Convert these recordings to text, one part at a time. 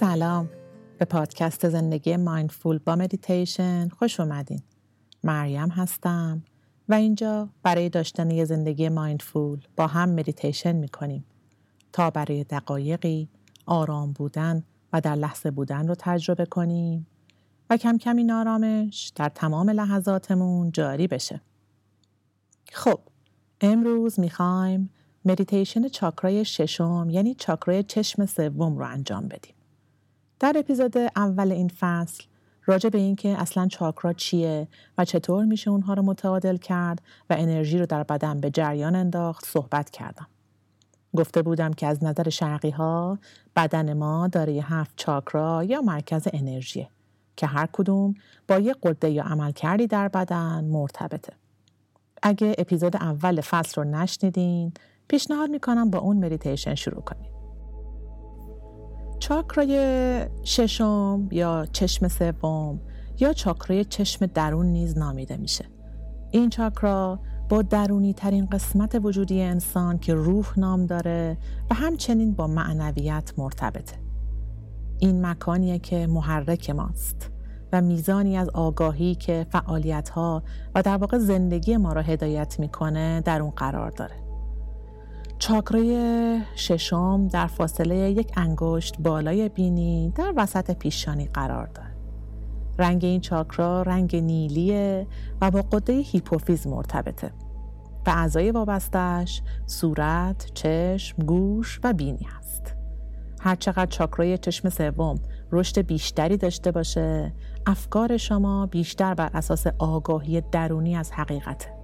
سلام. به پادکست زندگی mindful با مدیتیشن خوش اومدین. مریم هستم و اینجا برای داشتن یه زندگی mindful با هم مدیتیشن می‌کنیم. تا برای دقایقی آرام بودن و در لحظه بودن رو تجربه کنیم و کم کم این آرامش در تمام لحظاتمون جاری بشه. خب امروز می‌خوایم مدیتیشن چاکرای ششم یعنی چاکرای چشم سوم رو انجام بدیم. در اپیزود اول این فصل راجع به اینکه اصلا چاکرا چیه و چطور میشه اونها رو متعادل کرد و انرژی رو در بدن به جریان انداخت صحبت کردم. گفته بودم که از نظر شرقی ها بدن ما داره هفت چاکرا یا مرکز انرژیه که هر کدوم با یه قده یا عمل کردی در بدن مرتبطه. اگه اپیزود اول فصل رو نشنیدین پیشنهاد می‌کنم با اون مدیتیشن شروع کنید. چاکرای ششم یا چشم سوم یا چاکرای چشم درون نیز نامیده میشه. این چاکرا با درونی ترین قسمت وجودی انسان که روح نام داره و همچنین با معنویت مرتبطه. این مکانیه که محرک ماست و میزانی از آگاهی که فعالیت ها و در واقع زندگی ما را هدایت می‌کنه در اون قرار داره. چاکرای ششم در فاصله یک انگشت بالای بینی در وسط پیشانی قرار دارد. رنگ این چاکرا رنگ نیلیه و با قده هیپوفیز مرتبطه. و اعضای وابستش صورت، چشم، گوش و بینی هست. هرچقدر چاکرای چشم سوم رشد بیشتری داشته باشه، افکار شما بیشتر بر اساس آگاهی درونی از حقیقته.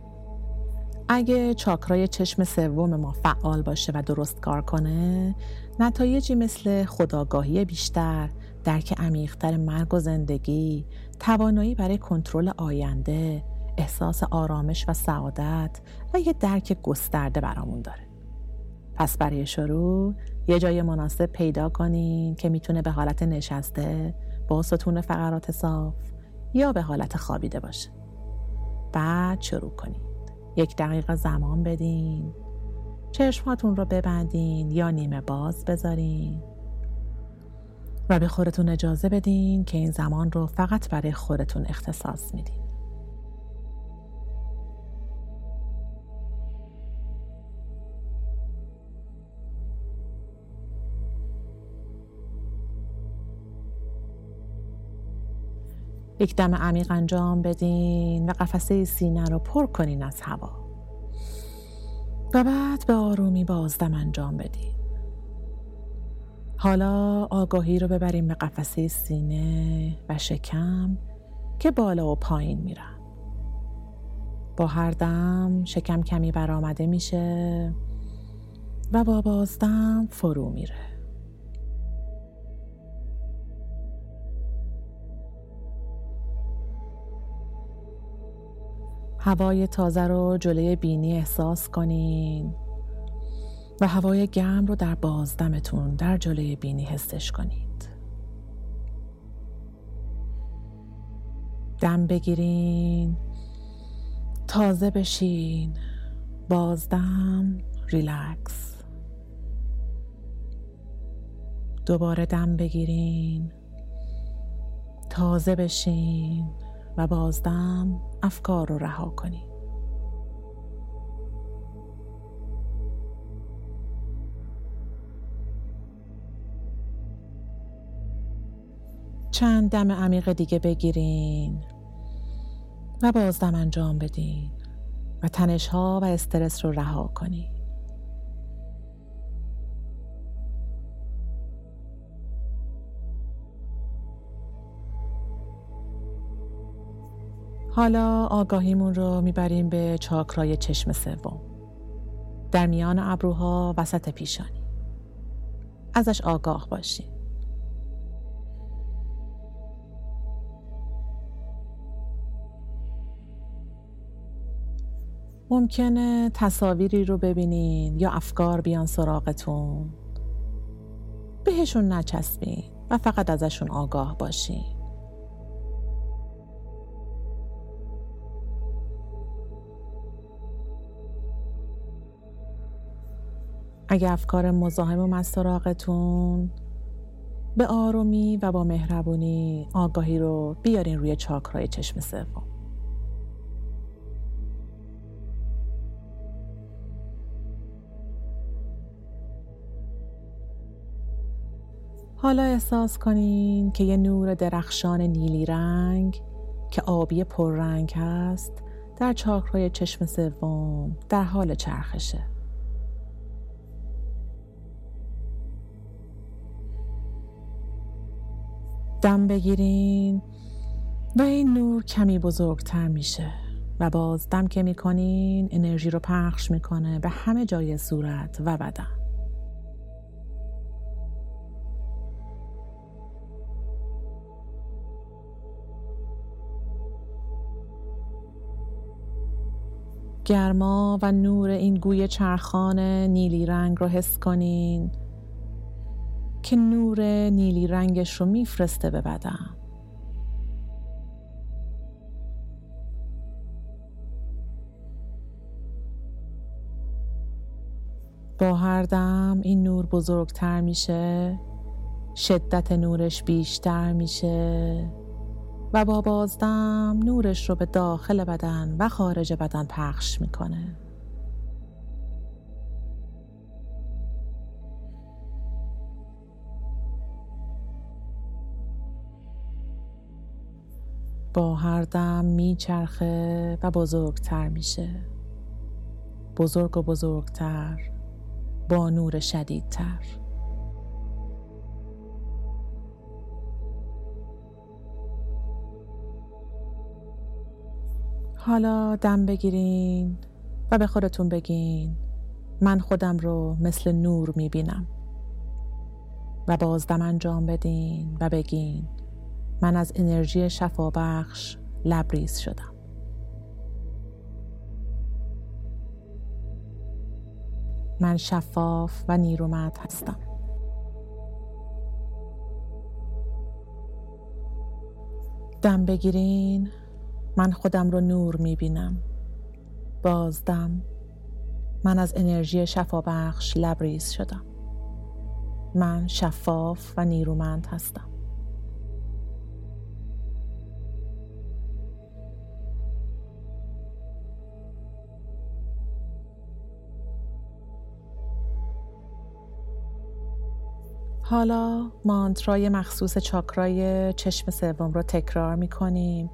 اگه چاکرای چشم سوم ما فعال باشه و درست کار کنه نتایجی مثل خداگاهی بیشتر درک عمیقتر مرگ و زندگی توانایی برای کنترل آینده احساس آرامش و سعادت و یه درک گسترده برامون داره. پس برای شروع یه جای مناسب پیدا کنین که می‌تونه به حالت نشسته با ستون فقرات صاف یا به حالت خوابیده باشه. بعد شروع کنین. یک دقیقه زمان بدین. چشماتون رو ببندین یا نیمه باز بذارین. و به خودتون اجازه بدین که این زمان رو فقط برای خودتون اختصاص میدین. یک دم عمیق انجام بدین و قفسه سینه رو پر کنین از هوا. و بعد به آرومی بازدم انجام بدین. حالا آگاهی رو ببریم به قفسه سینه و شکم که بالا و پایین میرن. با هر دم شکم کمی برآمده میشه و با بازدم فرو میره. هوای تازه رو جلوی بینی احساس کنین و هوای گرم رو در بازدمتون در جلوی بینی حسش کنید. دم بگیرین تازه بشین بازدم ریلکس. دوباره دم بگیرین تازه بشین. و بازدم افکار رو رها کنید چند دم عمیق دیگه بگیرین و بازدم انجام بدین و تنش ها و استرس رو رها کنین. حالا آگاهیمون رو می‌بریم به چاکرای چشم سوم. در میان ابروها وسط پیشانی. ازش آگاه باشیم. ممکنه تصاویری رو ببینین یا افکار بیان سراغتون. بهشون نچسبین و فقط ازشون آگاه باشین. اگه افکار مزاحم و سراغتون به آرومی و با مهربونی آگاهی رو بیارین روی چاکرای چشم سوم. حالا احساس کنین که یه نور درخشان نیلی رنگ که آبی پررنگ هست در چاکرای چشم سوم در حال چرخشه. دم بگیرین و این نور کمی بزرگتر میشه و باز دم که می‌کنین انرژی رو پخش می‌کنه به همه جای صورت و بدن. گرما و نور این گوی چرخان نیلی رنگ رو حس کنین. که نور نیلی رنگش رو میفرسته به بدن. با هر دم این نور بزرگتر میشه شدت نورش بیشتر میشه و با بازدم نورش رو به داخل بدن و خارج بدن پخش می‌کنه. با هر دم میچرخه و بزرگتر میشه. بزرگ و بزرگتر با نور شدیدتر. حالا دم بگیرین و به خودتون بگین من خودم رو مثل نور می‌بینم. و باز دم انجام بدین و بگین. من از انرژی شفابخش لبریز شدم. من شفاف و نیرومند هستم. دم بگیرین من خودم رو نور می‌بینم. بازدم من از انرژی شفابخش لبریز شدم. من شفاف و نیرومند هستم. حالا مانترای مخصوص چاکرای چشم سوم رو تکرار می کنیم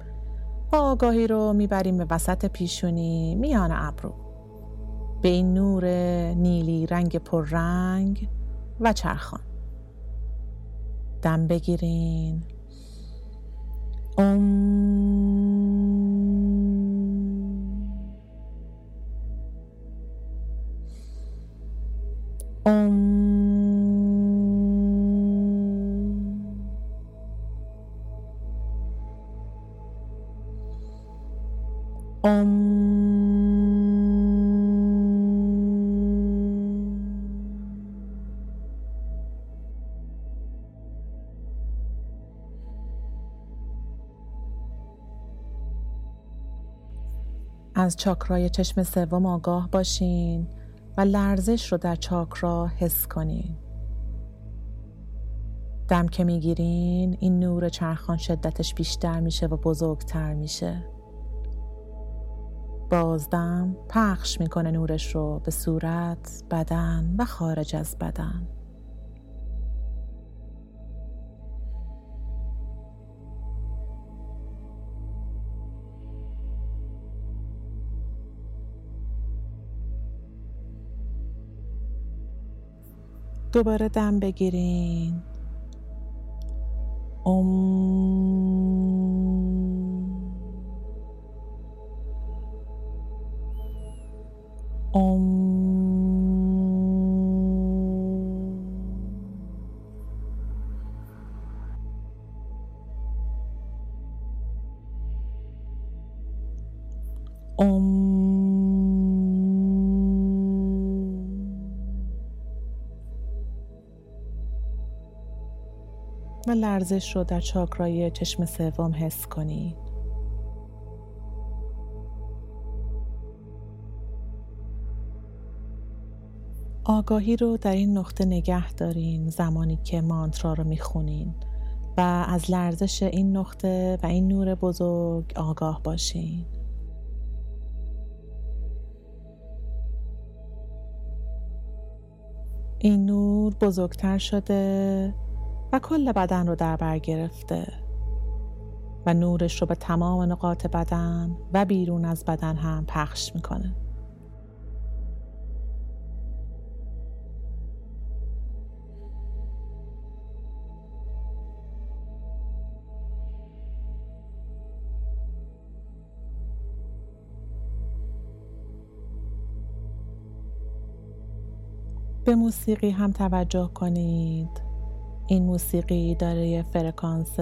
و آگاهی رو می‌بریم به وسط پیشونی میان ابرو. به این نور نیلی رنگ پررنگ و چرخان. دم بگیرین. ام از چاکرای چشم سوم آگاه باشین و لرزش رو در چاکرا حس کنین. دم که می‌گیرین این نور چرخان شدتش بیشتر میشه و بزرگتر میشه. بازدم پخش می‌کنه نورش رو به صورت، بدن و خارج از بدن. دوباره دم بگیرین و لرزش رو در چاکرای چشم سوم حس کنید. آگاهی رو در این نقطه نگه دارین زمانی که مانترا رو می‌خونین. و از لرزش این نقطه و این نور بزرگ آگاه باشین. این نور بزرگتر شده و کل بدن رو در بر گرفته و نورش رو به تمام نقاط بدن و بیرون از بدن هم پخش می‌کنه. به موسیقی هم توجه کنید. این موسیقی داره فرکانس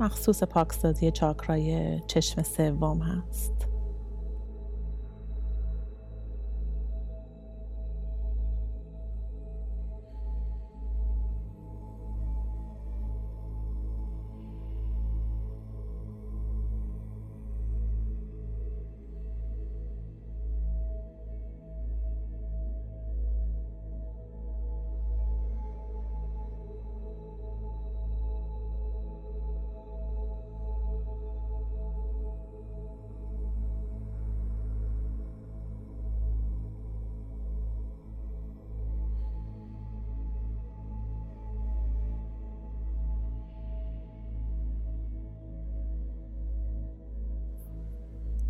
مخصوص پاکسازی چاکرای چشم سوم هست.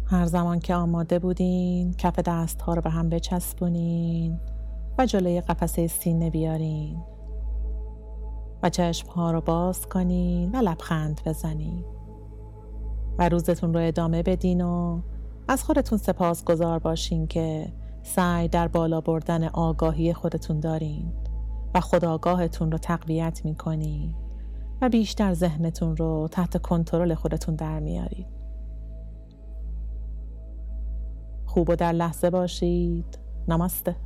هر زمان که آماده بودین کف دست ها رو به هم بچسبونین و جلوی قفسه سینه بیارین و چشم ها رو باز کنین و لبخند بزنین و روزتون رو ادامه بدین و از خودتون سپاس گذار باشین که سعی در بالا بردن آگاهی خودتون دارین و خداگاهتون رو تقویت می‌کنین و بیشتر ذهنتون رو تحت کنترل خودتون در میارید خوب و در لحظه باشید. نماسته